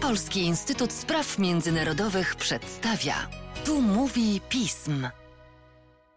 Polski Instytut Spraw Międzynarodowych przedstawia. Tu mówi pism.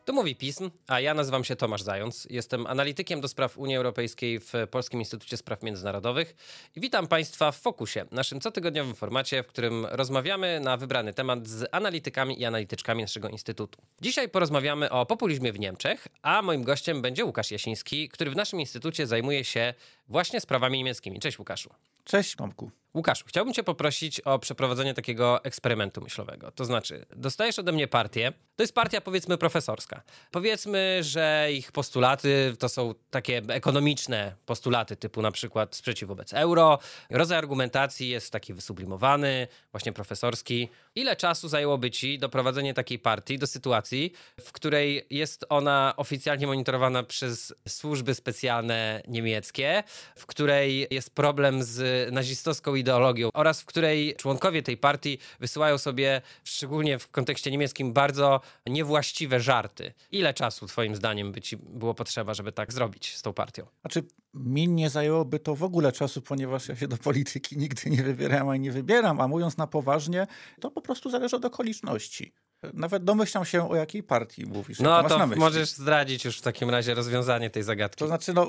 Tu mówi pism, a ja nazywam się Tomasz Zając. Jestem analitykiem do spraw Unii Europejskiej w Polskim Instytucie Spraw Międzynarodowych i witam Państwa w Fokusie, naszym cotygodniowym formacie, w którym rozmawiamy na wybrany temat z analitykami i analityczkami naszego Instytutu. Dzisiaj porozmawiamy o populizmie w Niemczech, a moim gościem będzie Łukasz Jasiński, który w naszym Instytucie zajmuje się właśnie sprawami niemieckimi. Cześć Łukaszu. Cześć Tomku. Łukaszu, chciałbym Cię poprosić o przeprowadzenie takiego eksperymentu myślowego. To znaczy, dostajesz ode mnie partię. To jest partia, powiedzmy, profesorska. Powiedzmy, że ich postulaty to są takie ekonomiczne postulaty, typu na przykład sprzeciw wobec euro. Rodzaj argumentacji jest taki wysublimowany, właśnie profesorski. Ile czasu zajęłoby Ci doprowadzenie takiej partii do sytuacji, w której jest ona oficjalnie monitorowana przez służby specjalne niemieckie, w której jest problem z nazistowską ideologią oraz w której członkowie tej partii wysyłają sobie, szczególnie w kontekście niemieckim, bardzo niewłaściwe żarty. Ile czasu, Twoim zdaniem, by Ci było potrzeba, żeby tak zrobić z tą partią? Znaczy, mi nie zajęłoby to w ogóle czasu, ponieważ ja się do polityki nigdy nie wybieram ani nie wybieram, a mówiąc na poważnie, to po prostu zależy od okoliczności. Nawet domyślam się, o jakiej partii mówisz. No to możesz zdradzić już w takim razie rozwiązanie tej zagadki. To znaczy, no,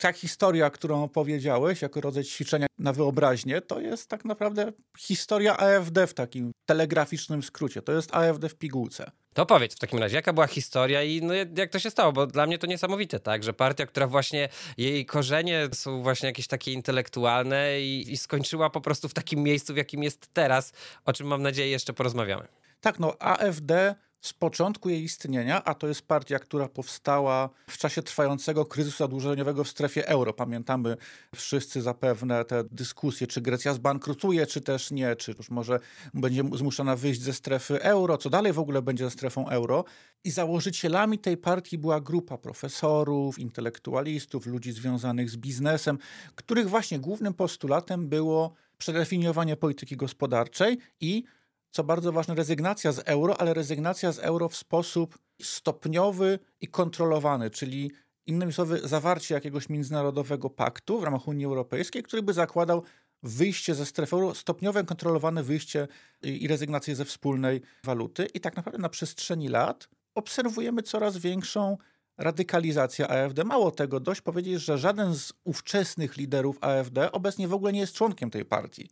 ta historia, którą opowiedziałeś, jako rodzaj ćwiczenia na wyobraźnię, to jest tak naprawdę historia AfD w takim telegraficznym skrócie. To jest AfD w pigułce. To powiedz w takim razie, jaka była historia i no, jak to się stało, bo dla mnie to niesamowite, tak, że partia, która właśnie, jej korzenie są właśnie jakieś takie intelektualne i, i skończyła po prostu w takim miejscu, w jakim jest teraz, o czym mam nadzieję jeszcze porozmawiamy. Tak, no AfD z początku jej istnienia, a to jest partia, która powstała w czasie trwającego kryzysu zadłużeniowego w strefie euro. Pamiętamy wszyscy zapewne te dyskusje, czy Grecja zbankrutuje, czy też nie, czy już może będzie zmuszona wyjść ze strefy euro, co dalej w ogóle będzie ze strefą euro. I założycielami tej partii była grupa profesorów, intelektualistów, ludzi związanych z biznesem, których właśnie głównym postulatem było przedefiniowanie polityki gospodarczej i co bardzo ważne, rezygnacja z euro, ale rezygnacja z euro w sposób stopniowy i kontrolowany, czyli innymi słowy, zawarcie jakiegoś międzynarodowego paktu w ramach Unii Europejskiej, który by zakładał wyjście ze strefy euro, stopniowe, kontrolowane wyjście i rezygnację ze wspólnej waluty. I tak naprawdę na przestrzeni lat obserwujemy coraz większą radykalizację AfD. Mało tego, dość powiedzieć, że żaden z ówczesnych liderów AfD obecnie w ogóle nie jest członkiem tej partii.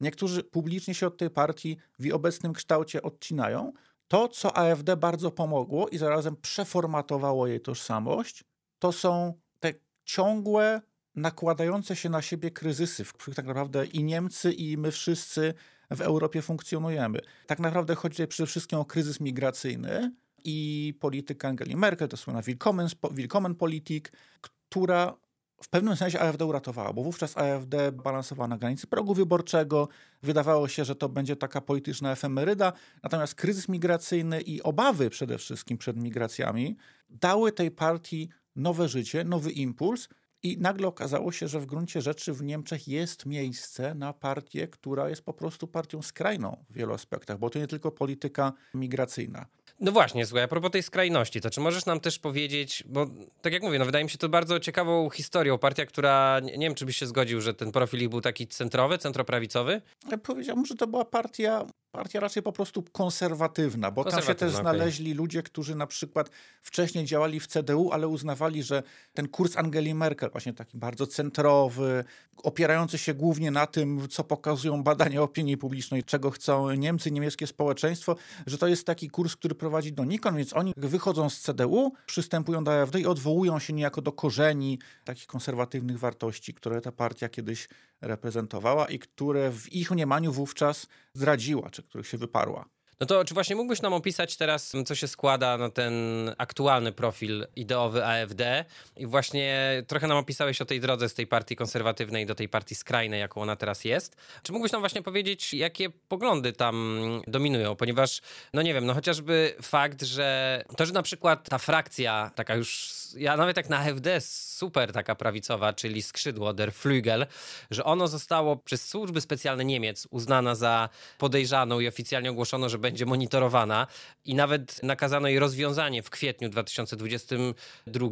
Niektórzy publicznie się od tej partii w obecnym kształcie odcinają. To, co AfD bardzo pomogło i zarazem przeformatowało jej tożsamość, to są te ciągłe, nakładające się na siebie kryzysy, w których tak naprawdę i Niemcy, i my wszyscy w Europie funkcjonujemy. Tak naprawdę chodzi tutaj przede wszystkim o kryzys migracyjny i politykę Angeli Merkel, to słynna Willkommen, Willkommen Politik, która w pewnym sensie AfD uratowała, bo wówczas AfD balansowała na granicy progu wyborczego. Wydawało się, że to będzie taka polityczna efemeryda, natomiast kryzys migracyjny i obawy przede wszystkim przed migracjami dały tej partii nowe życie, nowy impuls. I nagle okazało się, że w gruncie rzeczy w Niemczech jest miejsce na partię, która jest po prostu partią skrajną w wielu aspektach, bo to nie tylko polityka migracyjna. No właśnie, słuchaj, a propos tej skrajności, to czy możesz nam też powiedzieć, bo tak jak mówię, no wydaje mi się to bardzo ciekawą historią, partia, która, nie, wiem czy byś się zgodził, że ten profil był taki centrowy, centroprawicowy? Ja powiedziałbym, że to była partia partia raczej po prostu konserwatywna, bo tam się też okay. znaleźli ludzie, którzy na przykład wcześniej działali w CDU, ale uznawali, że ten kurs Angeli Merkel, właśnie taki bardzo centrowy, opierający się głównie na tym, co pokazują badania opinii publicznej, czego chcą Niemcy, niemieckie społeczeństwo, że to jest taki kurs, który prowadzi do nikon, więc oni wychodzą z CDU, przystępują do AfD i odwołują się niejako do korzeni takich konserwatywnych wartości, które ta partia kiedyś reprezentowała i które w ich mniemaniu wówczas zdradziła, czy których się wyparła. No to czy właśnie mógłbyś nam opisać teraz, co się składa na ten aktualny profil ideowy AfD i właśnie trochę nam opisałeś o tej drodze z tej partii konserwatywnej do tej partii skrajnej, jaką ona teraz jest. Czy mógłbyś nam właśnie powiedzieć, jakie poglądy tam dominują? Ponieważ, no nie wiem, no chociażby fakt, że to, że na przykład ta frakcja, taka już, ja nawet jak na AfD super taka prawicowa, czyli skrzydło Der Flügel, że ono zostało przez służby specjalne Niemiec uznana za podejrzaną i oficjalnie ogłoszono, że będzie będzie monitorowana i nawet nakazano jej rozwiązanie w kwietniu 2022,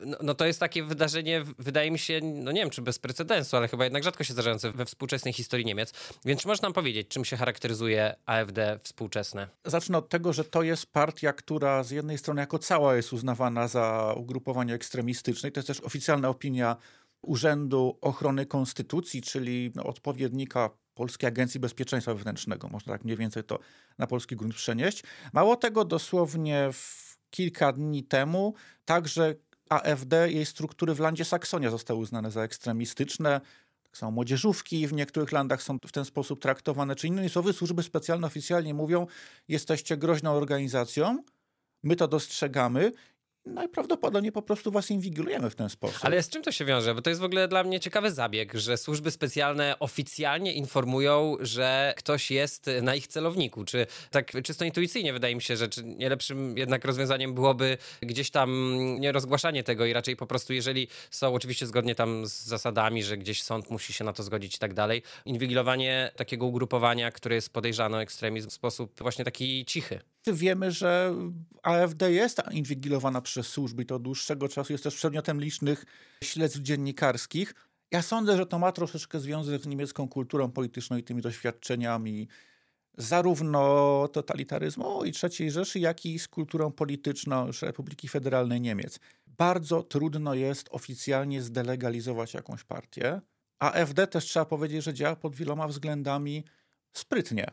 no, no to jest takie wydarzenie, wydaje mi się, no nie wiem czy bez precedensu, ale chyba jednak rzadko się zdarzające we współczesnej historii Niemiec. Więc czy możesz nam powiedzieć, czym się charakteryzuje AfD współczesne? Zacznę od tego, że to jest partia, która z jednej strony jako cała jest uznawana za ugrupowanie ekstremistyczne i to jest też oficjalna opinia Urzędu Ochrony Konstytucji, czyli odpowiednika Polskiej Agencji Bezpieczeństwa Wewnętrznego. Można tak mniej więcej to na polski grunt przenieść. Mało tego, dosłownie kilka dni temu także AfD, jej struktury w landzie Saksonia zostały uznane za ekstremistyczne. Tak samo młodzieżówki w niektórych landach są w ten sposób traktowane. Czy innymi słowy, służby specjalne oficjalnie mówią, jesteście groźną organizacją, my to dostrzegamy najprawdopodobniej po prostu was inwigilujemy w ten sposób. Ale z czym to się wiąże? Bo to jest w ogóle dla mnie ciekawy zabieg, że służby specjalne oficjalnie informują, że ktoś jest na ich celowniku. Czy tak czysto intuicyjnie wydaje mi się, że czy nie lepszym jednak rozwiązaniem byłoby gdzieś tam nie rozgłaszanie tego i raczej po prostu, jeżeli są oczywiście zgodnie tam z zasadami, że gdzieś sąd musi się na to zgodzić i tak dalej, inwigilowanie takiego ugrupowania, które jest podejrzane o ekstremizm w sposób właśnie taki cichy. Wiemy, że AfD jest inwigilowana przez służby i to od dłuższego czasu jest też przedmiotem licznych śledztw dziennikarskich. Ja sądzę, że to ma troszeczkę związek z niemiecką kulturą polityczną i tymi doświadczeniami zarówno totalitaryzmu i III Rzeszy, jak i z kulturą polityczną Republiki Federalnej Niemiec. Bardzo trudno jest oficjalnie zdelegalizować jakąś partię. AfD też trzeba powiedzieć, że działa pod wieloma względami sprytnie.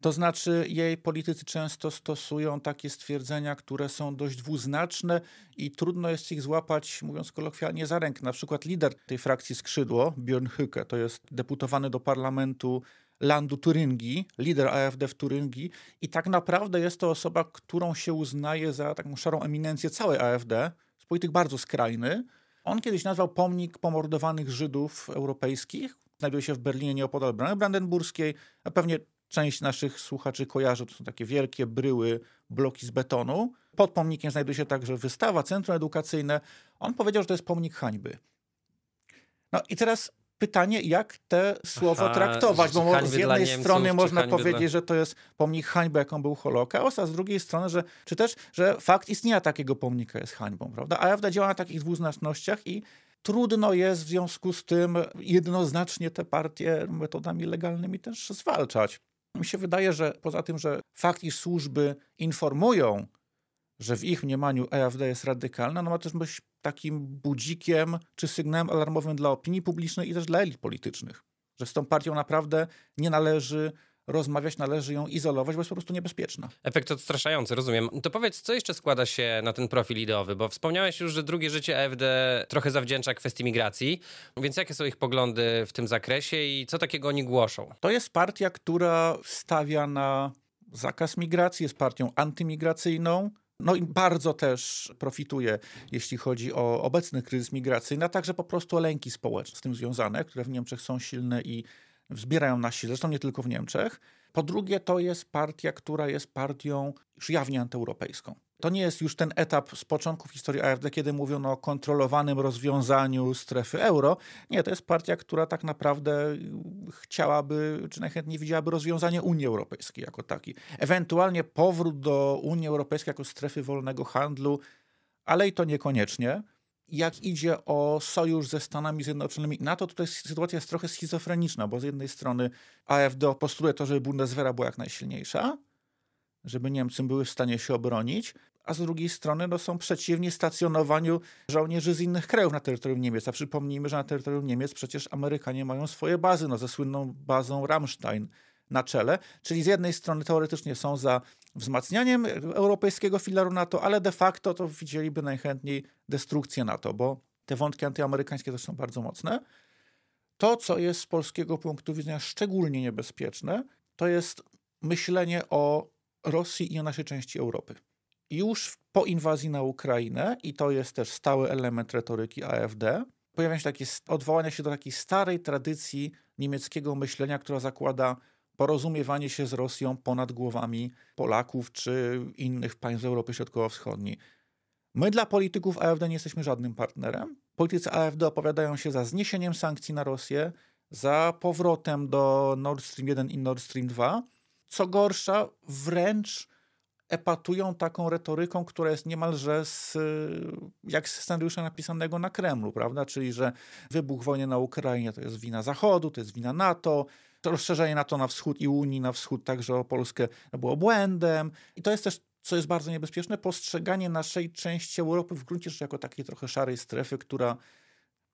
To znaczy, jej politycy często stosują takie stwierdzenia, które są dość dwuznaczne i trudno jest ich złapać, mówiąc kolokwialnie, za rękę. Na przykład lider tej frakcji Skrzydło, Björn Höcke, to jest deputowany do parlamentu landu Turyngii, lider AfD w Turyngii i tak naprawdę jest to osoba, którą się uznaje za taką szarą eminencję całej AfD, polityk bardzo skrajny. On kiedyś nazwał pomnik pomordowanych Żydów europejskich, znajduje się w Berlinie nieopodal Brany Brandenburskiej, a pewnie Część naszych słuchaczy kojarzy, to są takie wielkie bryły, bloki z betonu. Pod pomnikiem znajduje się także wystawa, centrum edukacyjne. On powiedział, że to jest pomnik hańby. No i teraz pytanie, jak te słowo Aha, traktować, bo z jednej Niemców, strony można powiedzieć, dla... że to jest pomnik hańby, jaką był Holokaust, a z drugiej strony, że, czy też, że fakt istnienia takiego pomnika jest hańbą, prawda? A AfD działa na takich dwuznacznościach i trudno jest w związku z tym jednoznacznie te partie metodami legalnymi też zwalczać. Mi się wydaje, że poza tym, że fakt, iż służby informują, że w ich mniemaniu AfD jest radykalna, no ma też być takim budzikiem czy sygnałem alarmowym dla opinii publicznej i też dla elit politycznych, że z tą partią naprawdę nie należy rozmawiać, należy ją izolować, bo jest po prostu niebezpieczna. Efekt odstraszający, rozumiem. To powiedz, co jeszcze składa się na ten profil ideowy? Bo wspomniałeś już, że drugie życie AfD trochę zawdzięcza kwestii migracji, więc jakie są ich poglądy w tym zakresie i co takiego oni głoszą? To jest partia, która stawia na zakaz migracji, jest partią antymigracyjną, no i bardzo też profituje, jeśli chodzi o obecny kryzys migracyjny, a także po prostu o lęki społeczne z tym związane, które w Niemczech są silne i wzbierają na sile, zresztą nie tylko w Niemczech. Po drugie, to jest partia, która jest partią już jawnie antyeuropejską. To nie jest już ten etap z początków historii AfD, kiedy mówiono o kontrolowanym rozwiązaniu strefy euro. Nie, to jest partia, która tak naprawdę chciałaby, czy najchętniej widziałaby rozwiązanie Unii Europejskiej jako taki. Ewentualnie powrót do Unii Europejskiej jako strefy wolnego handlu, ale i to niekoniecznie jak idzie o sojusz ze Stanami Zjednoczonymi i NATO, tutaj sytuacja jest trochę schizofreniczna, bo z jednej strony AfD postuluje to, żeby Bundeswehra była jak najsilniejsza, żeby Niemcy były w stanie się obronić, a z drugiej strony no, są przeciwni stacjonowaniu żołnierzy z innych krajów na terytorium Niemiec. A przypomnijmy, że na terytorium Niemiec przecież Amerykanie mają swoje bazy, no, ze słynną bazą Rammstein na czele. Czyli z jednej strony teoretycznie są za wzmacnianiem europejskiego filaru NATO, ale de facto to widzieliby najchętniej destrukcję NATO, bo te wątki antyamerykańskie też są bardzo mocne. To, co jest z polskiego punktu widzenia szczególnie niebezpieczne, to jest myślenie o Rosji i o naszej części Europy. Już po inwazji na Ukrainę, i to jest też stały element retoryki AfD, pojawiają się takie odwołania się do takiej starej tradycji niemieckiego myślenia, która zakłada porozumiewanie się z Rosją ponad głowami Polaków czy innych państw Europy Środkowo-Wschodniej. My dla polityków AfD nie jesteśmy żadnym partnerem. Politycy AfD opowiadają się za zniesieniem sankcji na Rosję, za powrotem do Nord Stream 1 i Nord Stream 2. co gorsza, wręcz epatują taką retoryką, która jest niemalże z, jak scenariusza napisanego na Kremlu, prawda? Czyli, że wybuch wojny na Ukrainie to jest wina Zachodu, to jest wina NATO, to rozszerzenie NATO na wschód i Unii na wschód także o Polskę było błędem. I to jest też, co jest bardzo niebezpieczne, postrzeganie naszej części Europy w gruncie rzeczy jako takiej trochę szarej strefy, która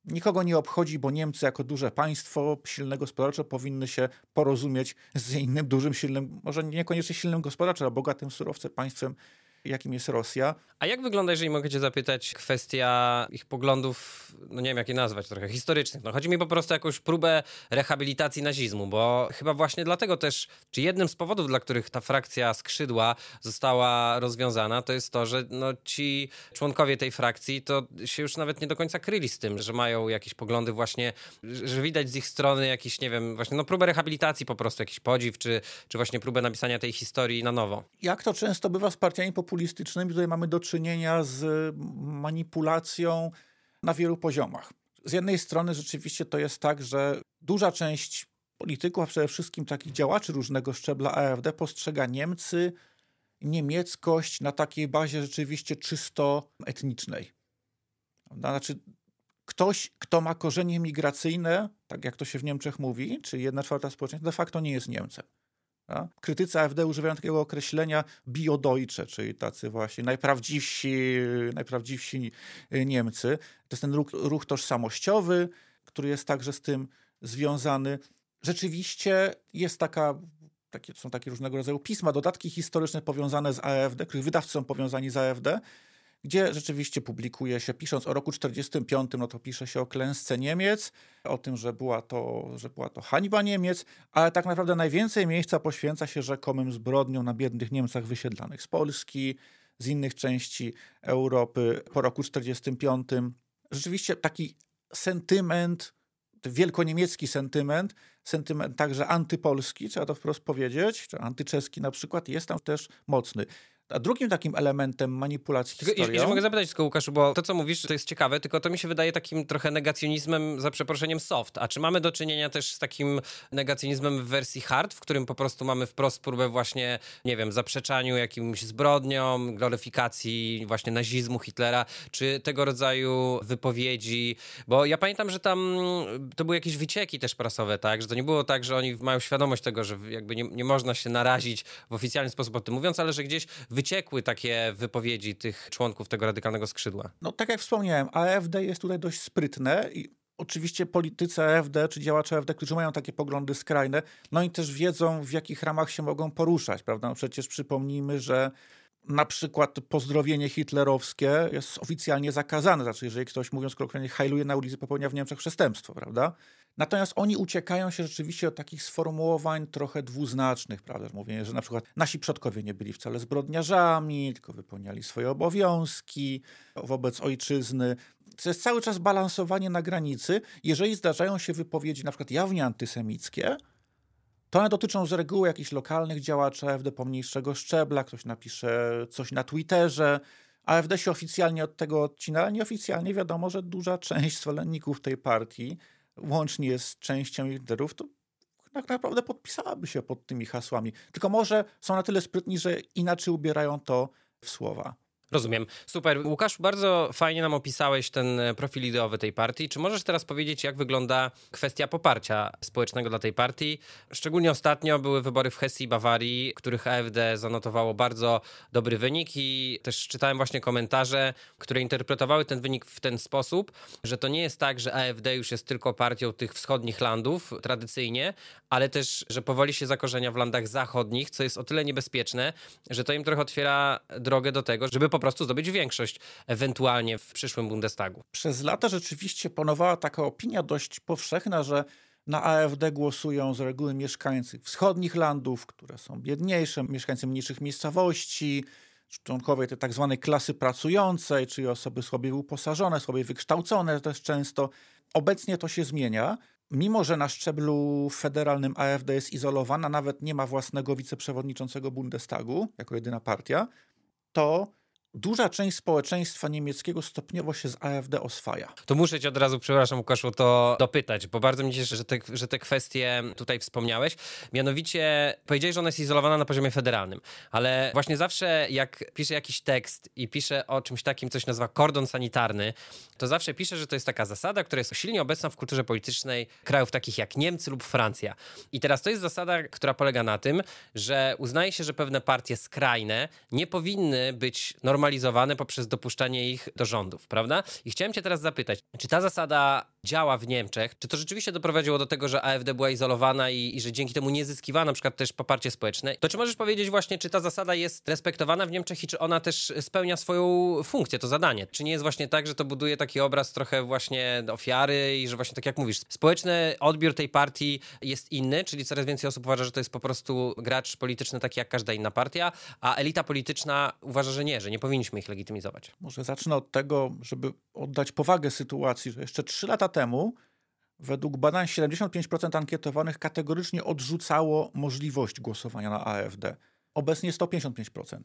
nikogo nie obchodzi, bo Niemcy jako duże państwo, silne gospodarczo, powinny się porozumieć z innym dużym, silnym, może niekoniecznie silnym gospodarczo, ale bogatym surowcem państwem, jakim jest Rosja. A jak wygląda, jeżeli mogę cię zapytać, kwestia ich poglądów, no nie wiem jak je nazwać, trochę historycznych. No chodzi mi po prostu o jakąś próbę rehabilitacji nazizmu, bo chyba właśnie dlatego też, czy jednym z powodów, dla których ta frakcja skrzydła została rozwiązana, to jest to, że no ci członkowie tej frakcji to się już nawet nie do końca kryli z tym, że mają jakieś poglądy właśnie, że widać z ich strony jakiś, nie wiem, właśnie no próbę rehabilitacji po prostu, jakiś podziw, czy, czy właśnie próbę napisania tej historii na nowo. Jak to często bywa z partiami populistycznymi, tutaj mamy do czynienia z manipulacją na wielu poziomach. Z jednej strony rzeczywiście to jest tak, że duża część polityków, a przede wszystkim takich działaczy różnego szczebla AfD postrzega Niemcy, niemieckość na takiej bazie rzeczywiście czysto etnicznej. Znaczy, ktoś, kto ma korzenie migracyjne, tak jak to się w Niemczech mówi, czyli jedna czwarta społeczeństwa, de facto nie jest Niemcem. A? Krytycy AfD używają takiego określenia biodojcze, czyli tacy właśnie najprawdziwsi, najprawdziwsi Niemcy. To jest ten ruch, ruch tożsamościowy, który jest także z tym związany. Rzeczywiście jest taka takie, są takie różnego rodzaju pisma, dodatki historyczne powiązane z AfD, których wydawcy są powiązani z AfD, gdzie rzeczywiście publikuje się, pisząc o roku 45, no to pisze się o klęsce Niemiec, o tym, że była to, że była to hańba Niemiec, ale tak naprawdę najwięcej miejsca poświęca się rzekomym zbrodniom na biednych Niemcach wysiedlanych z Polski, z innych części Europy po roku 45. Rzeczywiście taki sentyment, wielkoniemiecki sentyment, sentyment także antypolski, trzeba to wprost powiedzieć, czy antyczeski na przykład, jest tam też mocny. A drugim takim elementem manipulacji tylko, historią... Jeśli mogę zapytać tylko, Łukaszu, bo to, co mówisz, to jest ciekawe, tylko to mi się wydaje takim trochę negacjonizmem, za przeproszeniem, soft. A czy mamy do czynienia też z takim negacjonizmem w wersji hard, w którym po prostu mamy wprost próbę właśnie, nie wiem, zaprzeczaniu jakimś zbrodniom, gloryfikacji właśnie nazizmu, Hitlera, czy tego rodzaju wypowiedzi? Bo ja pamiętam, że tam to były jakieś wycieki też prasowe, tak? Że to nie było tak, że oni mają świadomość tego, że jakby nie, nie można się narazić w oficjalny sposób o tym mówiąc, ale że gdzieś wyciekły takie wypowiedzi tych członków tego radykalnego skrzydła? No tak jak wspomniałem, AfD jest tutaj dość sprytne i oczywiście politycy AfD czy działacze AfD, którzy mają takie poglądy skrajne, no i też wiedzą w jakich ramach się mogą poruszać, prawda? No przecież przypomnijmy, że na przykład pozdrowienie hitlerowskie jest oficjalnie zakazane. Znaczy, jeżeli ktoś, mówiąc kolokwialnie, hajluje na ulicy, popełnia w Niemczech przestępstwo, prawda? Natomiast oni uciekają się rzeczywiście od takich sformułowań trochę dwuznacznych, prawda? Mówienie, że na przykład nasi przodkowie nie byli wcale zbrodniarzami, tylko wypełniali swoje obowiązki wobec ojczyzny. To jest cały czas balansowanie na granicy. Jeżeli zdarzają się wypowiedzi na przykład jawnie antysemickie, to one dotyczą z reguły jakichś lokalnych działaczy AfD pomniejszego szczebla, ktoś napisze coś na Twitterze. AfD się oficjalnie od tego odcina, ale nieoficjalnie wiadomo, że duża część zwolenników tej partii, łącznie z częścią liderów, to tak naprawdę podpisałaby się pod tymi hasłami. Tylko może są na tyle sprytni, że inaczej ubierają to w słowa. Rozumiem. Super. Łukasz, bardzo fajnie nam opisałeś ten e, profil ideowy tej partii. Czy możesz teraz powiedzieć, jak wygląda kwestia poparcia społecznego dla tej partii? Szczególnie ostatnio były wybory w Hesji i Bawarii, których AfD zanotowało bardzo dobry wynik i też czytałem właśnie komentarze, które interpretowały ten wynik w ten sposób, że to nie jest tak, że AfD już jest tylko partią tych wschodnich landów tradycyjnie, ale też, że powoli się zakorzenia w landach zachodnich, co jest o tyle niebezpieczne, że to im trochę otwiera drogę do tego, żeby po prostu zdobyć większość ewentualnie w przyszłym Bundestagu. Przez lata rzeczywiście panowała taka opinia dość powszechna, że na AfD głosują z reguły mieszkańcy wschodnich landów, które są biedniejsze, mieszkańcy mniejszych miejscowości, członkowie tej tak zwanej klasy pracującej, czyli osoby słabiej uposażone, słabiej wykształcone też często. Obecnie to się zmienia. Mimo, że na szczeblu federalnym AfD jest izolowana, nawet nie ma własnego wiceprzewodniczącego Bundestagu jako jedyna partia, to duża część społeczeństwa niemieckiego stopniowo się z AfD oswaja. To muszę cię od razu, przepraszam Łukaszu, to dopytać, bo bardzo mi się cieszy, że te, że te kwestie tutaj wspomniałeś. Mianowicie powiedziałeś, że ona jest izolowana na poziomie federalnym, ale właśnie zawsze jak piszę jakiś tekst i piszę o czymś takim, coś nazywa kordon sanitarny, to zawsze piszę, że to jest taka zasada, która jest silnie obecna w kulturze politycznej krajów takich jak Niemcy lub Francja. I teraz to jest zasada, która polega na tym, że uznaje się, że pewne partie skrajne nie powinny być normalizowane poprzez dopuszczanie ich do rządów, prawda? I chciałem cię teraz zapytać, czy ta zasada działa w Niemczech? Czy to rzeczywiście doprowadziło do tego, że AfD była izolowana i, i że dzięki temu nie zyskiwała na przykład też poparcie społeczne? To czy możesz powiedzieć właśnie, czy ta zasada jest respektowana w Niemczech i czy ona też spełnia swoją funkcję, to zadanie? Czy nie jest właśnie tak, że to buduje taki obraz trochę właśnie ofiary i że właśnie tak jak mówisz, społeczny odbiór tej partii jest inny, czyli coraz więcej osób uważa, że to jest po prostu gracz polityczny taki jak każda inna partia, a elita polityczna uważa, że nie, że nie powinniśmy ich legitymizować. Może zacznę od tego, żeby oddać powagę sytuacji, że jeszcze trzy lata temu według badań 75% ankietowanych kategorycznie odrzucało możliwość głosowania na AfD. Obecnie jest to 55%.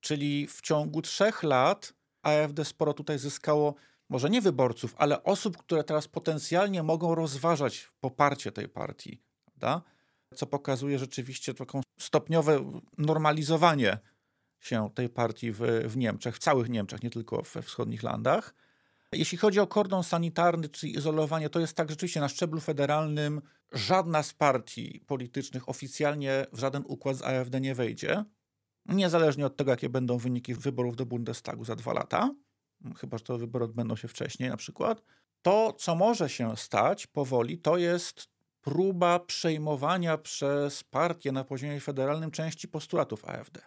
Czyli w ciągu trzech lat AfD sporo tutaj zyskało, może nie wyborców, ale osób, które teraz potencjalnie mogą rozważać poparcie tej partii. Prawda? Co pokazuje rzeczywiście taką stopniowe normalizowanie się tej partii w, w Niemczech, w całych Niemczech, nie tylko we wschodnich landach. Jeśli chodzi o kordon sanitarny, czyli izolowanie, to jest tak rzeczywiście na szczeblu federalnym żadna z partii politycznych oficjalnie w żaden układ z AfD nie wejdzie, niezależnie od tego, jakie będą wyniki wyborów do Bundestagu za dwa lata, chyba że to wybory odbędą się wcześniej na przykład. To, co może się stać powoli, to jest próba przejmowania przez partię na poziomie federalnym części postulatów AfD.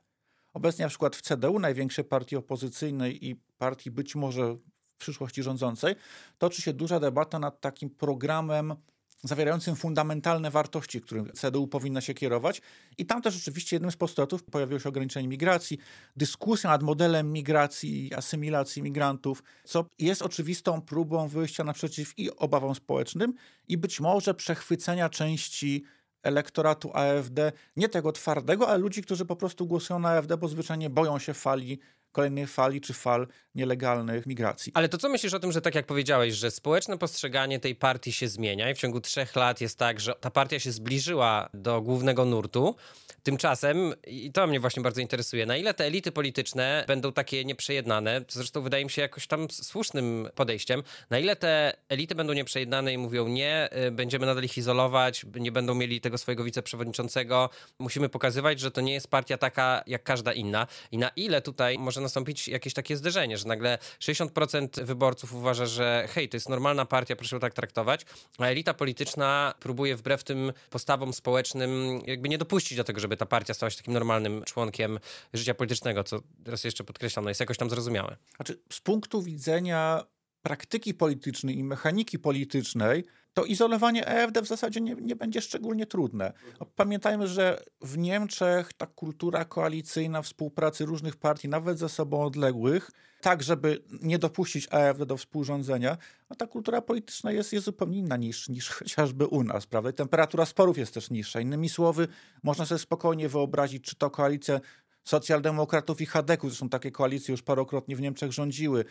Obecnie na przykład w CDU, największej partii opozycyjnej i partii być może w przyszłości rządzącej, toczy się duża debata nad takim programem zawierającym fundamentalne wartości, którym CDU powinna się kierować. I tam też rzeczywiście jednym z postulatów pojawiło się ograniczenie migracji, dyskusja nad modelem migracji i asymilacji migrantów, co jest oczywistą próbą wyjścia naprzeciw i obawom społecznym i być może przechwycenia części elektoratu AfD, nie tego twardego, ale ludzi, którzy po prostu głosują na AfD, bo zwyczajnie boją się fali kolejnej fali czy fal nielegalnych migracji. Ale to co myślisz o tym, że tak jak powiedziałeś, że społeczne postrzeganie tej partii się zmienia i w ciągu trzech lat jest tak, że ta partia się zbliżyła do głównego nurtu, Tymczasem, i to mnie właśnie bardzo interesuje, na ile te elity polityczne będą takie nieprzejednane, zresztą wydaje mi się jakoś tam słusznym podejściem, na ile te elity będą nieprzejednane i mówią nie, y, będziemy nadal ich izolować, nie będą mieli tego swojego wiceprzewodniczącego, musimy pokazywać, że to nie jest partia taka jak każda inna. I na ile tutaj może nastąpić jakieś takie zderzenie, że nagle 60% wyborców uważa, że hej, to jest normalna partia, proszę tak traktować, a elita polityczna próbuje wbrew tym postawom społecznym jakby nie dopuścić do tego, żeby ta partia stała się takim normalnym członkiem życia politycznego, co teraz jeszcze podkreślam, no jest jakoś tam zrozumiałe. Znaczy, z punktu widzenia praktyki politycznej i mechaniki politycznej, to izolowanie EFD w zasadzie nie, nie będzie szczególnie trudne. Pamiętajmy, że w Niemczech ta kultura koalicyjna współpracy różnych partii, nawet ze sobą odległych, tak żeby nie dopuścić AfD do współrządzenia, a ta kultura polityczna jest, jest zupełnie inna niż, niż chociażby u nas. Prawda? I temperatura sporów jest też niższa. Innymi słowy, można sobie spokojnie wyobrazić, czy to koalicja socjaldemokratów i Hadeków, zresztą takie koalicje już parokrotnie w Niemczech rządziły.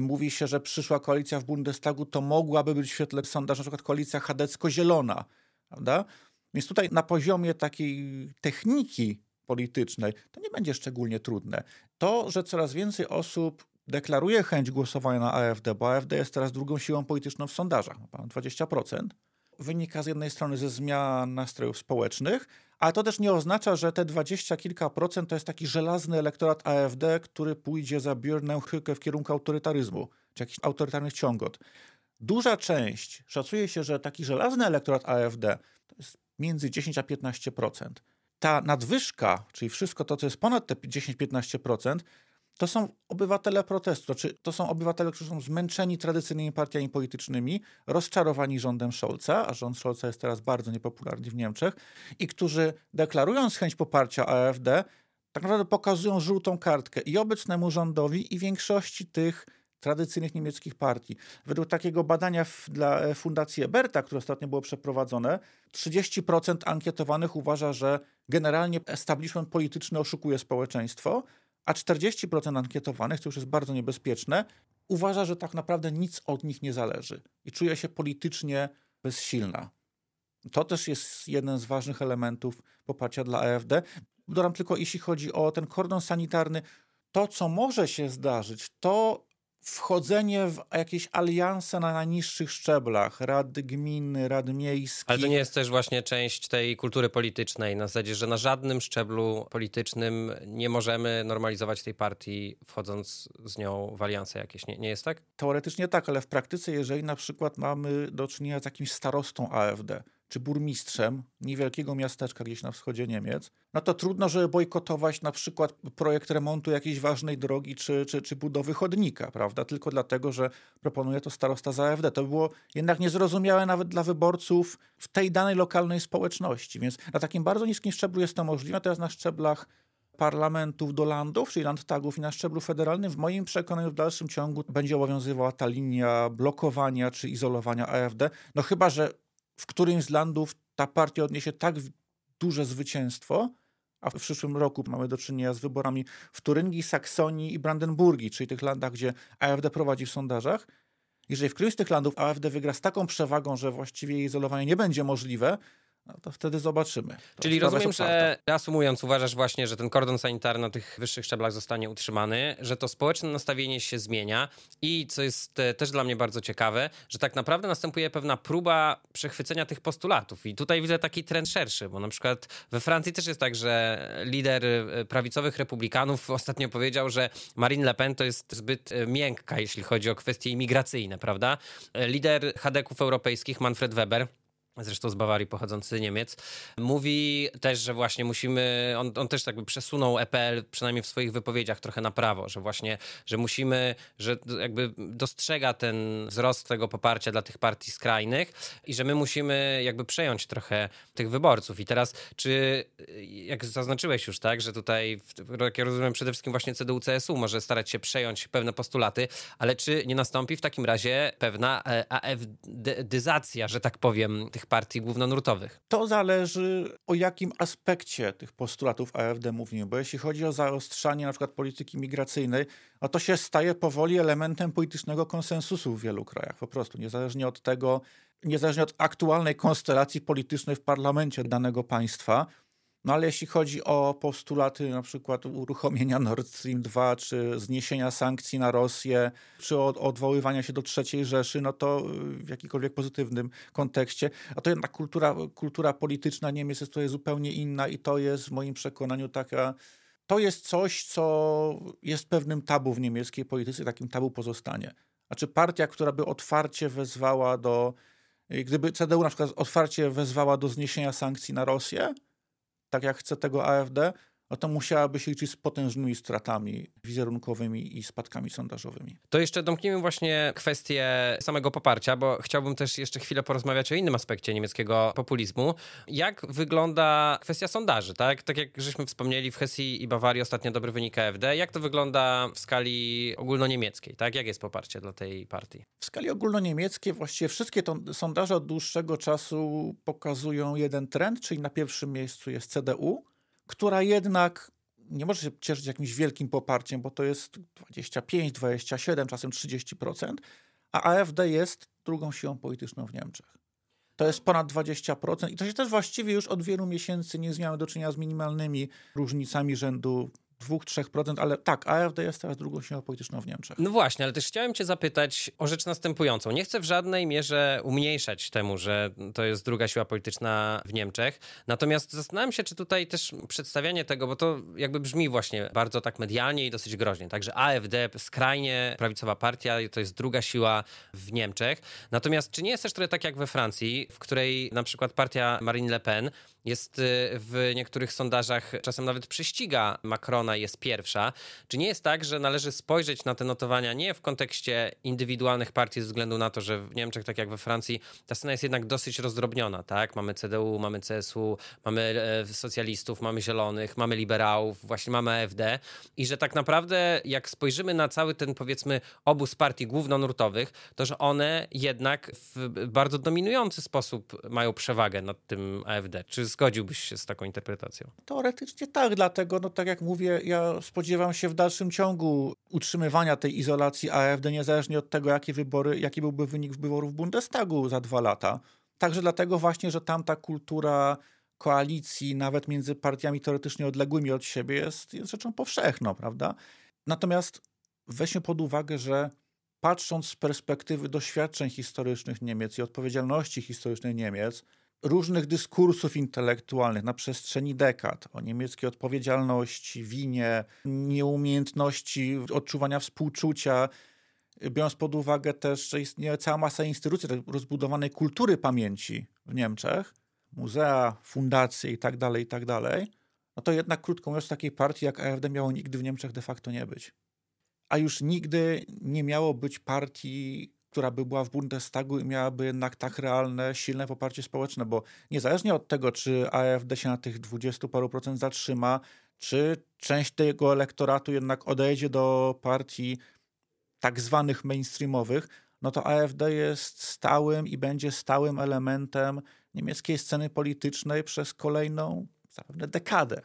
Mówi się, że przyszła koalicja w Bundestagu to mogłaby być w świetle sondażu na przykład koalicja chadecko-zielona, prawda? Więc tutaj na poziomie takiej techniki politycznej to nie będzie szczególnie trudne. To, że coraz więcej osób deklaruje chęć głosowania na AfD, bo AfD jest teraz drugą siłą polityczną w sondażach, ponad 20%, wynika z jednej strony ze zmian nastrojów społecznych, ale to też nie oznacza, że te dwadzieścia kilka procent to jest taki żelazny elektorat AfD, który pójdzie za Björnem Hyke w kierunku autorytaryzmu, czy jakichś autorytarnych ciągot. Duża część, szacuje się, że taki żelazny elektorat AfD to jest między 10 a 15%. Ta nadwyżka, czyli wszystko to, co jest ponad te 10-15%, to są obywatele protestu, znaczy to są obywatele, którzy są zmęczeni tradycyjnymi partiami politycznymi, rozczarowani rządem Scholza, a rząd Scholza jest teraz bardzo niepopularny w Niemczech, i którzy deklarując chęć poparcia AfD, tak naprawdę pokazują żółtą kartkę i obecnemu rządowi, i większości tych tradycyjnych niemieckich partii. Według takiego badania dla e, Fundacji Eberta, które ostatnio było przeprowadzone, 30% ankietowanych uważa, że generalnie establishment polityczny oszukuje społeczeństwo, a 40% ankietowanych, co już jest bardzo niebezpieczne, uważa, że tak naprawdę nic od nich nie zależy i czuje się politycznie bezsilna. To też jest jeden z ważnych elementów poparcia dla AfD. Dodam tylko, jeśli chodzi o ten kordon sanitarny, to co może się zdarzyć, to wchodzenie w jakieś alianse na najniższych szczeblach, rady gminy, rady miejskie. Ale to nie jest też właśnie część tej kultury politycznej, na zasadzie, że na żadnym szczeblu politycznym nie możemy normalizować tej partii, wchodząc z nią w alianse jakieś. Nie, nie jest tak? Teoretycznie tak, ale w praktyce, jeżeli na przykład mamy do czynienia z jakimś starostą AfD, czy burmistrzem niewielkiego miasteczka gdzieś na wschodzie Niemiec, no to trudno, żeby bojkotować na przykład projekt remontu jakiejś ważnej drogi czy, czy, czy budowy chodnika, prawda? Tylko dlatego, że proponuje to starosta z AfD. To było jednak niezrozumiałe nawet dla wyborców w tej danej lokalnej społeczności. Więc na takim bardzo niskim szczeblu jest to możliwe. Teraz na szczeblach parlamentów do landów, czyli landtagów i na szczeblu federalnym, w moim przekonaniu w dalszym ciągu będzie obowiązywała ta linia blokowania czy izolowania AfD. No chyba, że w którymś z landów ta partia odniesie tak duże zwycięstwo, a w przyszłym roku mamy do czynienia z wyborami w Turyngii, Saksonii i Brandenburgii, czyli tych landach, gdzie AfD prowadzi w sondażach. Jeżeli w którymś z tych landów AfD wygra z taką przewagą, że właściwie jej izolowanie nie będzie możliwe, no to wtedy zobaczymy. To Czyli rozumiem, że reasumując, uważasz właśnie, że ten kordon sanitarny na tych wyższych szczeblach zostanie utrzymany, że to społeczne nastawienie się zmienia i co jest e, też dla mnie bardzo ciekawe, że tak naprawdę następuje pewna próba przechwycenia tych postulatów. I tutaj widzę taki trend szerszy, bo na przykład we Francji też jest tak, że lider e, prawicowych republikanów ostatnio powiedział, że Marine Le Pen to jest zbyt e, miękka, jeśli chodzi o kwestie imigracyjne, prawda? Lider Hadeków europejskich Manfred Weber zresztą z Bawarii pochodzący Niemiec, mówi też, że właśnie musimy, on, on też jakby przesunął EPL przynajmniej w swoich wypowiedziach trochę na prawo, że właśnie, że musimy, że jakby dostrzega ten wzrost tego poparcia dla tych partii skrajnych i że my musimy jakby przejąć trochę tych wyborców. I teraz, czy jak zaznaczyłeś już, tak, że tutaj, jak ja rozumiem, przede wszystkim właśnie CDU-CSU może starać się przejąć pewne postulaty, ale czy nie nastąpi w takim razie pewna e, AFDyzacja, że tak powiem, tych partii głównonurtowych? To zależy o jakim aspekcie tych postulatów AfD mówimy, bo jeśli chodzi o zaostrzanie na przykład polityki migracyjnej, no to się staje powoli elementem politycznego konsensusu w wielu krajach, po prostu, niezależnie od tego, niezależnie od aktualnej konstelacji politycznej w parlamencie danego państwa, no ale jeśli chodzi o postulaty na przykład uruchomienia Nord Stream 2, czy zniesienia sankcji na Rosję, czy od, odwoływania się do III Rzeszy, no to w jakikolwiek pozytywnym kontekście, a to jednak kultura, kultura polityczna Niemiec jest tutaj zupełnie inna i to jest w moim przekonaniu taka to jest coś, co jest pewnym tabu w niemieckiej polityce, takim tabu pozostanie. Znaczy partia, która by otwarcie wezwała do, gdyby CDU na przykład otwarcie wezwała do zniesienia sankcji na Rosję, tak jak chce tego AfD, no to musiałaby się liczyć z potężnymi stratami wizerunkowymi i spadkami sondażowymi. To jeszcze domknijmy właśnie kwestię samego poparcia, bo chciałbym też jeszcze chwilę porozmawiać o innym aspekcie niemieckiego populizmu. Jak wygląda kwestia sondaży, tak? Tak jak żeśmy wspomnieli w Hesji i Bawarii ostatnio dobry wynik AfD. Jak to wygląda w skali ogólnoniemieckiej, tak? Jak jest poparcie dla tej partii? W skali ogólnoniemieckiej właściwie wszystkie sondaże od dłuższego czasu pokazują jeden trend, czyli na pierwszym miejscu jest CDU, która jednak nie może się cieszyć jakimś wielkim poparciem, bo to jest 25, 27, czasem 30%, a AfD jest drugą siłą polityczną w Niemczech. To jest ponad 20% i to się też właściwie już od wielu miesięcy nie zmiały do czynienia z minimalnymi różnicami rzędu 2-3%, ale tak, AfD jest teraz drugą siłą polityczną w Niemczech. No właśnie, ale też chciałem cię zapytać o rzecz następującą. Nie chcę w żadnej mierze umniejszać temu, że to jest druga siła polityczna w Niemczech. Natomiast zastanawiam się, czy tutaj też przedstawianie tego, bo to jakby brzmi właśnie bardzo tak medialnie i dosyć groźnie. Także AfD, skrajnie prawicowa partia, to jest druga siła w Niemczech. Natomiast czy nie jest też trochę tak jak we Francji, w której na przykład partia Marine Le Pen jest y, w niektórych sondażach czasem nawet prześciga Macrona jest pierwsza. Czy nie jest tak, że należy spojrzeć na te notowania nie w kontekście indywidualnych partii, ze względu na to, że w Niemczech, tak jak we Francji, ta scena jest jednak dosyć rozdrobniona, tak? Mamy CDU, mamy CSU, mamy e, socjalistów, mamy zielonych, mamy liberałów, właśnie mamy AfD i że tak naprawdę jak spojrzymy na cały ten powiedzmy obóz partii głównonurtowych, to że one jednak w bardzo dominujący sposób mają przewagę nad tym AfD. Czy zgodziłbyś się z taką interpretacją? Teoretycznie tak, dlatego, no tak jak mówię, ja spodziewam się w dalszym ciągu utrzymywania tej izolacji AfD, niezależnie od tego, jakie wybory, jaki byłby wynik wyborów w Bundestagu za dwa lata. Także dlatego właśnie, że tam ta kultura koalicji, nawet między partiami teoretycznie odległymi od siebie, jest, jest rzeczą powszechną, prawda? Natomiast weźmy pod uwagę, że patrząc z perspektywy doświadczeń historycznych Niemiec i odpowiedzialności historycznej Niemiec, różnych dyskursów intelektualnych na przestrzeni dekad o niemieckiej odpowiedzialności, winie, nieumiejętności odczuwania współczucia, biorąc pod uwagę też, że istnieje cała masa instytucji rozbudowanej kultury pamięci w Niemczech, muzea, fundacje i tak dalej, i tak no to jednak krótko mówiąc takiej partii jak AfD miało nigdy w Niemczech de facto nie być. A już nigdy nie miało być partii która by była w Bundestagu i miałaby jednak tak realne, silne poparcie społeczne, bo niezależnie od tego, czy AfD się na tych 20 paru procent zatrzyma, czy część tego elektoratu jednak odejdzie do partii tak zwanych mainstreamowych, no to AfD jest stałym i będzie stałym elementem niemieckiej sceny politycznej przez kolejną zapewne dekadę.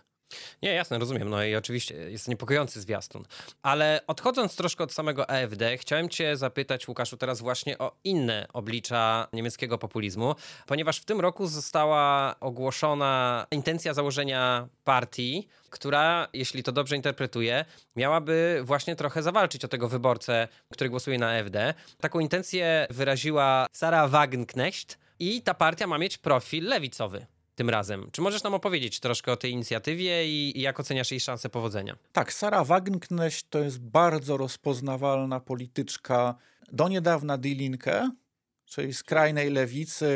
Nie, jasne, rozumiem. No i oczywiście jest niepokojący zwiastun. Ale odchodząc troszkę od samego AfD, chciałem cię zapytać, Łukaszu, teraz właśnie o inne oblicza niemieckiego populizmu, ponieważ w tym roku została ogłoszona intencja założenia partii, która, jeśli to dobrze interpretuję, miałaby właśnie trochę zawalczyć o tego wyborcę, który głosuje na AfD. Taką intencję wyraziła Sara Wagenknecht i ta partia ma mieć profil lewicowy tym razem. Czy możesz nam opowiedzieć troszkę o tej inicjatywie i, i jak oceniasz jej szanse powodzenia? Tak, Sara Wagenknecht to jest bardzo rozpoznawalna polityczka do niedawna Die Linke, czyli skrajnej lewicy,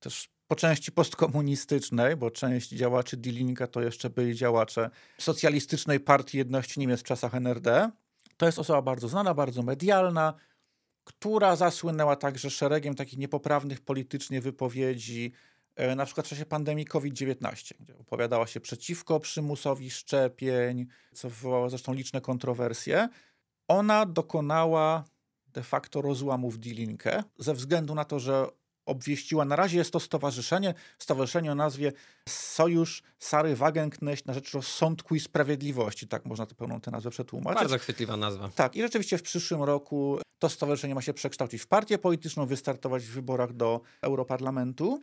też po części postkomunistycznej, bo część działaczy Die Linke to jeszcze byli działacze Socjalistycznej Partii Jedności Niemiec w czasach NRD. To jest osoba bardzo znana, bardzo medialna, która zasłynęła także szeregiem takich niepoprawnych politycznie wypowiedzi, na przykład w czasie pandemii COVID-19, gdzie opowiadała się przeciwko przymusowi szczepień, co wywołało zresztą liczne kontrowersje. Ona dokonała de facto rozłamu w Dilinkę ze względu na to, że obwieściła, na razie jest to stowarzyszenie, stowarzyszenie o nazwie Sojusz Sary Wagenknecht na rzecz rozsądku i sprawiedliwości, tak można tę pełną tę nazwę przetłumaczyć. Bardzo chwytliwa nazwa. Tak, i rzeczywiście w przyszłym roku to stowarzyszenie ma się przekształcić w partię polityczną, wystartować w wyborach do Europarlamentu.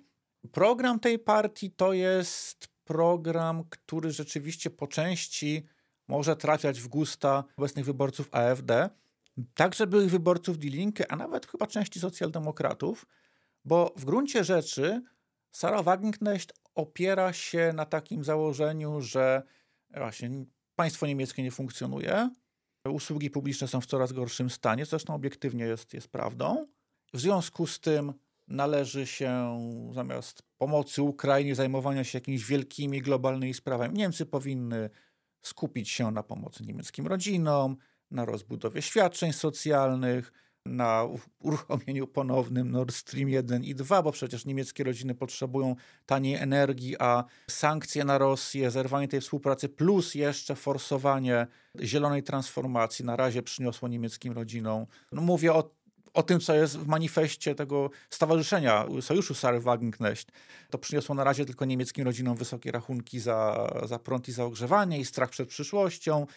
Program tej partii to jest program, który rzeczywiście po części może trafiać w gusta obecnych wyborców AfD, także byłych wyborców Die Linke, a nawet chyba części socjaldemokratów, bo w gruncie rzeczy Sarah Wagenknecht opiera się na takim założeniu, że właśnie państwo niemieckie nie funkcjonuje, usługi publiczne są w coraz gorszym stanie, zresztą obiektywnie jest, jest prawdą. W związku z tym należy się zamiast pomocy Ukrainie, zajmowania się jakimiś wielkimi globalnymi sprawami, Niemcy powinny skupić się na pomocy niemieckim rodzinom, na rozbudowie świadczeń socjalnych, na uruchomieniu ponownym Nord Stream 1 i 2, bo przecież niemieckie rodziny potrzebują taniej energii, a sankcje na Rosję, zerwanie tej współpracy, plus jeszcze forsowanie zielonej transformacji na razie przyniosło niemieckim rodzinom. No mówię o o tym, co jest w manifestie tego stowarzyszenia, Sojuszu Sary Wagenknecht. To przyniosło na razie tylko niemieckim rodzinom wysokie rachunki za, za prąd i za ogrzewanie i strach przed przyszłością.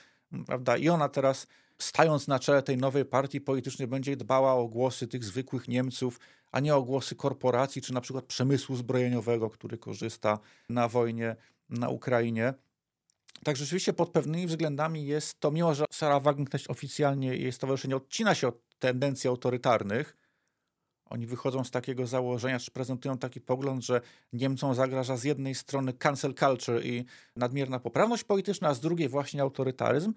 Prawda? I ona teraz, stając na czele tej nowej partii politycznej, będzie dbała o głosy tych zwykłych Niemców, a nie o głosy korporacji, czy na przykład przemysłu zbrojeniowego, który korzysta na wojnie na Ukrainie. Tak rzeczywiście pod pewnymi względami jest to, mimo że Sara Wagenknecht oficjalnie jej stowarzyszenie odcina się od tendencji autorytarnych. Oni wychodzą z takiego założenia, czy prezentują taki pogląd, że Niemcom zagraża z jednej strony cancel culture i nadmierna poprawność polityczna, a z drugiej właśnie autorytaryzm,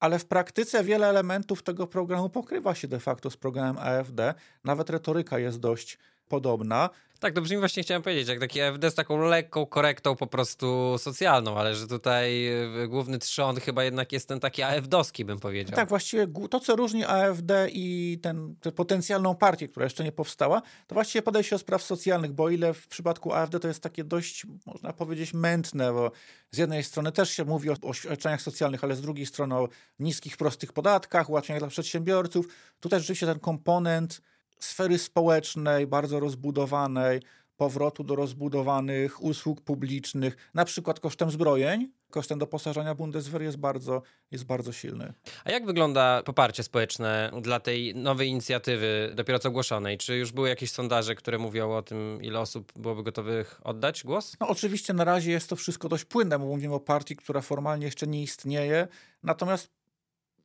ale w praktyce wiele elementów tego programu pokrywa się de facto z programem AfD. Nawet retoryka jest dość podobna. Tak, to brzmi właśnie chciałem powiedzieć, jak taki AfD z taką lekką korektą po prostu socjalną, ale że tutaj e, główny trzon chyba jednak jest ten taki AfDowski, bym powiedział. Tak, właściwie to, co różni AfD i tę potencjalną partię, która jeszcze nie powstała, to właściwie podejście do spraw socjalnych, bo ile w przypadku AfD to jest takie dość, można powiedzieć, mętne, bo z jednej strony też się mówi o, o świadczeniach socjalnych, ale z drugiej strony o niskich, prostych podatkach, ułatwieniach dla przedsiębiorców. Tutaj rzeczywiście ten komponent sfery społecznej, bardzo rozbudowanej, powrotu do rozbudowanych usług publicznych, na przykład kosztem zbrojeń, kosztem doposażenia Bundeswehr jest bardzo, jest bardzo silny. A jak wygląda poparcie społeczne dla tej nowej inicjatywy, dopiero co ogłoszonej? Czy już były jakieś sondaże, które mówią o tym, ile osób byłoby gotowych oddać głos? No oczywiście na razie jest to wszystko dość płynne, bo mówimy o partii, która formalnie jeszcze nie istnieje, natomiast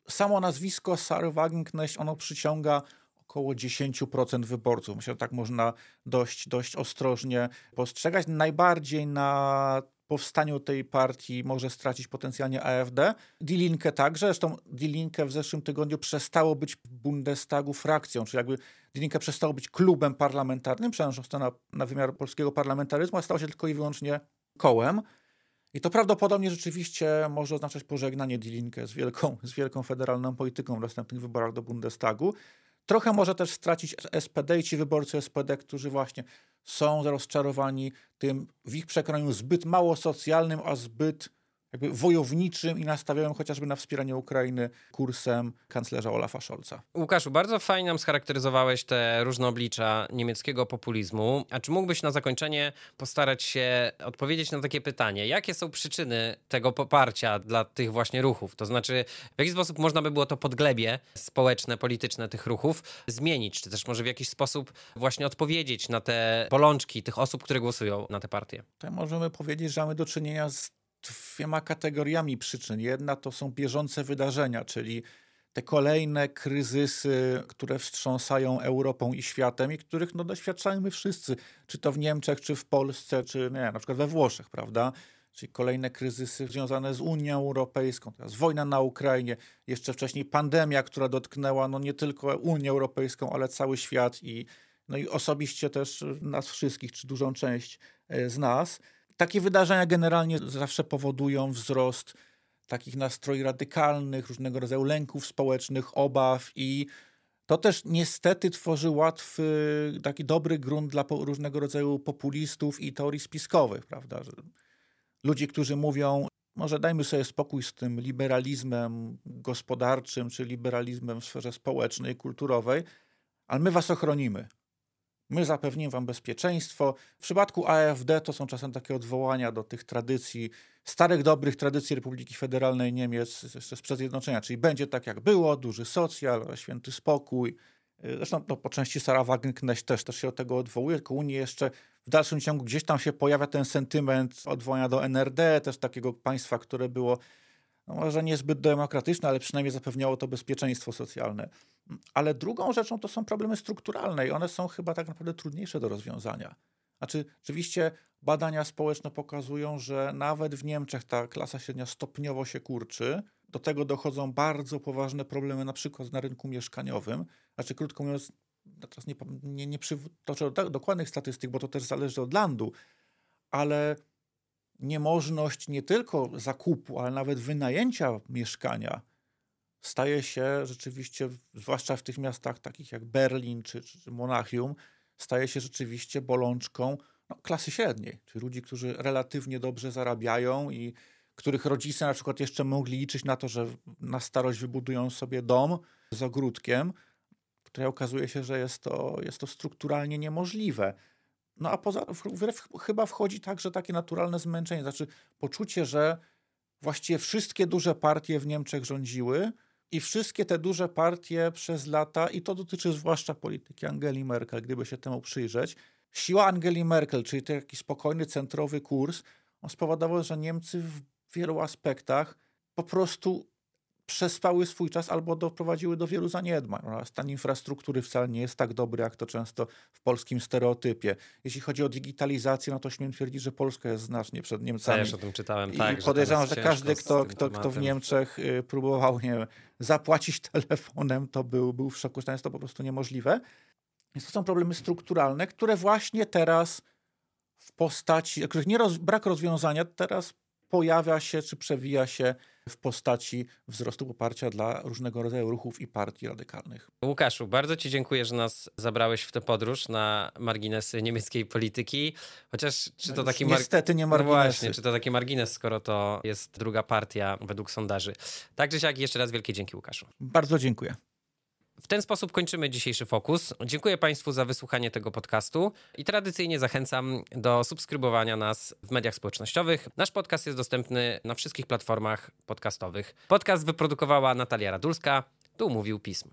samo nazwisko Sary Wagenknecht, ono przyciąga około 10% wyborców. Myślę, że tak można dość, dość ostrożnie postrzegać. Najbardziej na powstaniu tej partii może stracić potencjalnie AfD. Die Linke także, zresztą Die Linke w zeszłym tygodniu przestało być w Bundestagu frakcją, czyli jakby Die Linke przestało być klubem parlamentarnym, przenosząc to na, na wymiar polskiego parlamentaryzmu, a stało się tylko i wyłącznie kołem. I to prawdopodobnie rzeczywiście może oznaczać pożegnanie Die Linke z wielką, z wielką federalną polityką w następnych wyborach do Bundestagu. Trochę może też stracić SPD i ci wyborcy SPD, którzy właśnie są rozczarowani tym w ich przekonaniu zbyt mało socjalnym, a zbyt jakby wojowniczym i nastawiają chociażby na wspieranie Ukrainy kursem kanclerza Olafa Scholza. Łukaszu, bardzo fajnie nam scharakteryzowałeś te różne oblicza niemieckiego populizmu. A czy mógłbyś na zakończenie postarać się odpowiedzieć na takie pytanie? Jakie są przyczyny tego poparcia dla tych właśnie ruchów? To znaczy, w jaki sposób można by było to podglebie społeczne, polityczne tych ruchów zmienić? Czy też może w jakiś sposób właśnie odpowiedzieć na te bolączki tych osób, które głosują na te partie? Tutaj możemy powiedzieć, że mamy do czynienia z dwiema kategoriami przyczyn. Jedna to są bieżące wydarzenia, czyli te kolejne kryzysy, które wstrząsają Europą i światem i których no, doświadczamy wszyscy, czy to w Niemczech, czy w Polsce, czy nie, na przykład we Włoszech, prawda? Czyli kolejne kryzysy związane z Unią Europejską, teraz wojna na Ukrainie, jeszcze wcześniej pandemia, która dotknęła no, nie tylko Unię Europejską, ale cały świat i, no, i osobiście też nas wszystkich, czy dużą część e, z nas. Takie wydarzenia generalnie zawsze powodują wzrost takich nastroi radykalnych, różnego rodzaju lęków społecznych, obaw i to też niestety tworzy łatwy, taki dobry grunt dla różnego rodzaju populistów i teorii spiskowych, prawda? Że ludzi, którzy mówią, może dajmy sobie spokój z tym liberalizmem gospodarczym czy liberalizmem w sferze społecznej, kulturowej, ale my was ochronimy. My zapewnimy wam bezpieczeństwo. W przypadku AfD to są czasem takie odwołania do tych tradycji, starych, dobrych tradycji Republiki Federalnej Niemiec sprzed zjednoczenia, czyli będzie tak jak było, duży socjal, święty spokój. Zresztą no, po części Sara Wagenknecht też, też się od tego odwołuje, tylko Unii jeszcze w dalszym ciągu gdzieś tam się pojawia ten sentyment odwołania do NRD, też takiego państwa, które było no może niezbyt demokratyczne, ale przynajmniej zapewniało to bezpieczeństwo socjalne. Ale drugą rzeczą to są problemy strukturalne i one są chyba tak naprawdę trudniejsze do rozwiązania. Znaczy, oczywiście badania społeczne pokazują, że nawet w Niemczech ta klasa średnia stopniowo się kurczy. Do tego dochodzą bardzo poważne problemy, na przykład na rynku mieszkaniowym. Znaczy, krótko mówiąc, teraz nie, nie, nie przytoczę dokładnych statystyk, bo to też zależy od landu, ale niemożność nie tylko zakupu, ale nawet wynajęcia mieszkania staje się rzeczywiście, zwłaszcza w tych miastach takich jak Berlin czy, czy Monachium, staje się rzeczywiście bolączką no, klasy średniej, czyli ludzi, którzy relatywnie dobrze zarabiają i których rodzice na przykład jeszcze mogli liczyć na to, że na starość wybudują sobie dom z ogródkiem, które okazuje się, że jest to, jest to strukturalnie niemożliwe. No a poza, w, w, chyba wchodzi także takie naturalne zmęczenie, znaczy poczucie, że właściwie wszystkie duże partie w Niemczech rządziły i wszystkie te duże partie przez lata, i to dotyczy zwłaszcza polityki Angeli Merkel, gdyby się temu przyjrzeć, siła Angeli Merkel, czyli taki spokojny, centrowy kurs, on spowodował, że Niemcy w wielu aspektach po prostu przespały swój czas albo doprowadziły do wielu zaniedbań. Stan infrastruktury wcale nie jest tak dobry, jak to często w polskim stereotypie. Jeśli chodzi o digitalizację, no to śmiem twierdzić, że Polska jest znacznie przed Niemcami. Też o tym czytałem, I tak. podejrzewam, że, że każdy, kto, kto, kto w Niemczech y, próbował nie wiem, zapłacić telefonem, to był, był w szoku, że jest to po prostu niemożliwe. Więc to są problemy strukturalne, które właśnie teraz w postaci, nie roz, brak rozwiązania, teraz pojawia się czy przewija się w postaci wzrostu poparcia dla różnego rodzaju ruchów i partii radykalnych. Łukaszu, bardzo Ci dziękuję, że nas zabrałeś w tę podróż na marginesy niemieckiej polityki. Chociaż czy to no taki mar... Niestety nie marginesy. No właśnie, czy to taki margines, skoro to jest druga partia według sondaży. Tak czy siak, jeszcze raz wielkie dzięki Łukaszu. Bardzo dziękuję. W ten sposób kończymy dzisiejszy fokus. Dziękuję Państwu za wysłuchanie tego podcastu i tradycyjnie zachęcam do subskrybowania nas w mediach społecznościowych. Nasz podcast jest dostępny na wszystkich platformach podcastowych. Podcast wyprodukowała Natalia Radulska. Tu mówił Pism.